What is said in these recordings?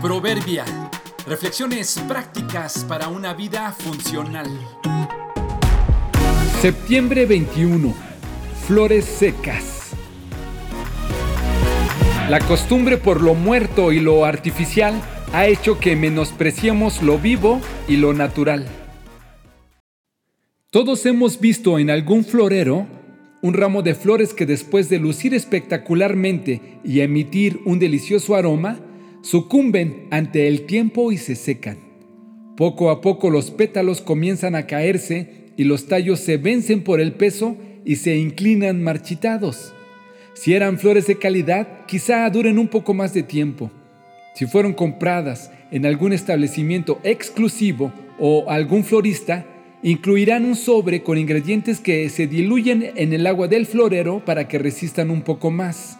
Proverbia. Reflexiones prácticas para una vida funcional. Septiembre 21. Flores secas. La costumbre por lo muerto y lo artificial ha hecho que menospreciemos lo vivo y lo natural. Todos hemos visto en algún florero un ramo de flores que después de lucir espectacularmente y emitir un delicioso aroma, sucumben ante el tiempo y se secan. Poco a poco los pétalos comienzan a caerse y los tallos se vencen por el peso y se inclinan marchitados. Si eran flores de calidad, quizá duren un poco más de tiempo. Si fueron compradas en algún establecimiento exclusivo o algún florista, incluirán un sobre con ingredientes que se diluyen en el agua del florero para que resistan un poco más,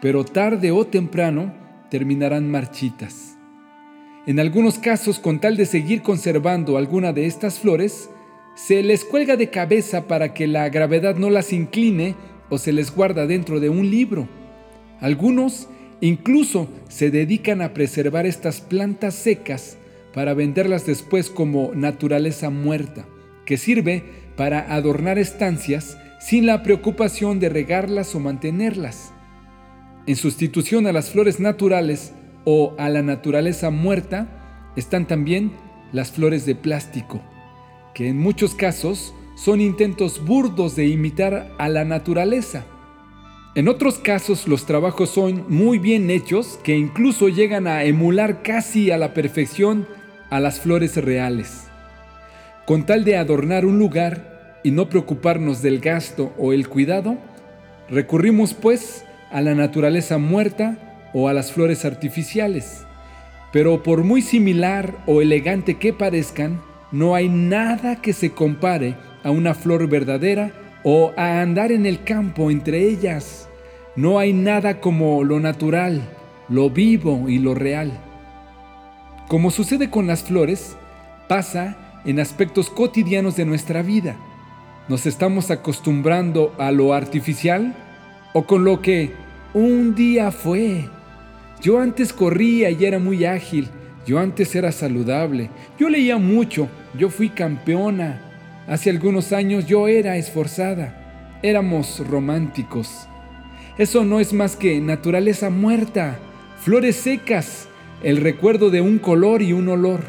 pero tarde o temprano terminarán marchitas. En algunos casos, con tal de seguir conservando alguna de estas flores, se les cuelga de cabeza para que la gravedad no las incline o se les guarda dentro de un libro. Algunos incluso se dedican a preservar estas plantas secas para venderlas después como naturaleza muerta, que sirve para adornar estancias sin la preocupación de regarlas o mantenerlas. En sustitución a las flores naturales o a la naturaleza muerta están también las flores de plástico, que en muchos casos son intentos burdos de imitar a la naturaleza. En otros casos los trabajos son muy bien hechos que incluso llegan a emular casi a la perfección a las flores reales. Con tal de adornar un lugar y no preocuparnos del gasto o el cuidado, recurrimos pues a la naturaleza muerta o a las flores artificiales. Pero por muy similar o elegante que parezcan, no hay nada que se compare a una flor verdadera o a andar en el campo entre ellas. No hay nada como lo natural, lo vivo y lo real. Como sucede con las flores, pasa en aspectos cotidianos de nuestra vida. Nos estamos acostumbrando a lo artificial o con lo que un día fue. Yo antes corría y era muy ágil, yo antes era saludable, yo leía mucho, yo fui campeona. Hace algunos años yo era esforzada, éramos románticos. Eso no es más que naturaleza muerta, flores secas, el recuerdo de un color y un olor.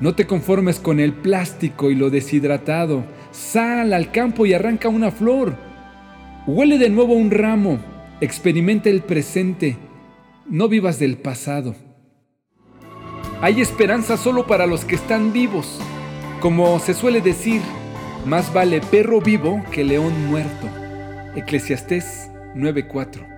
No te conformes con el plástico y lo deshidratado. Sal al campo y arranca una flor. Huele de nuevo un ramo. Experimenta el presente. No vivas del pasado. Hay esperanza solo para los que están vivos. Como se suele decir, más vale perro vivo que león muerto. Eclesiastés 9:4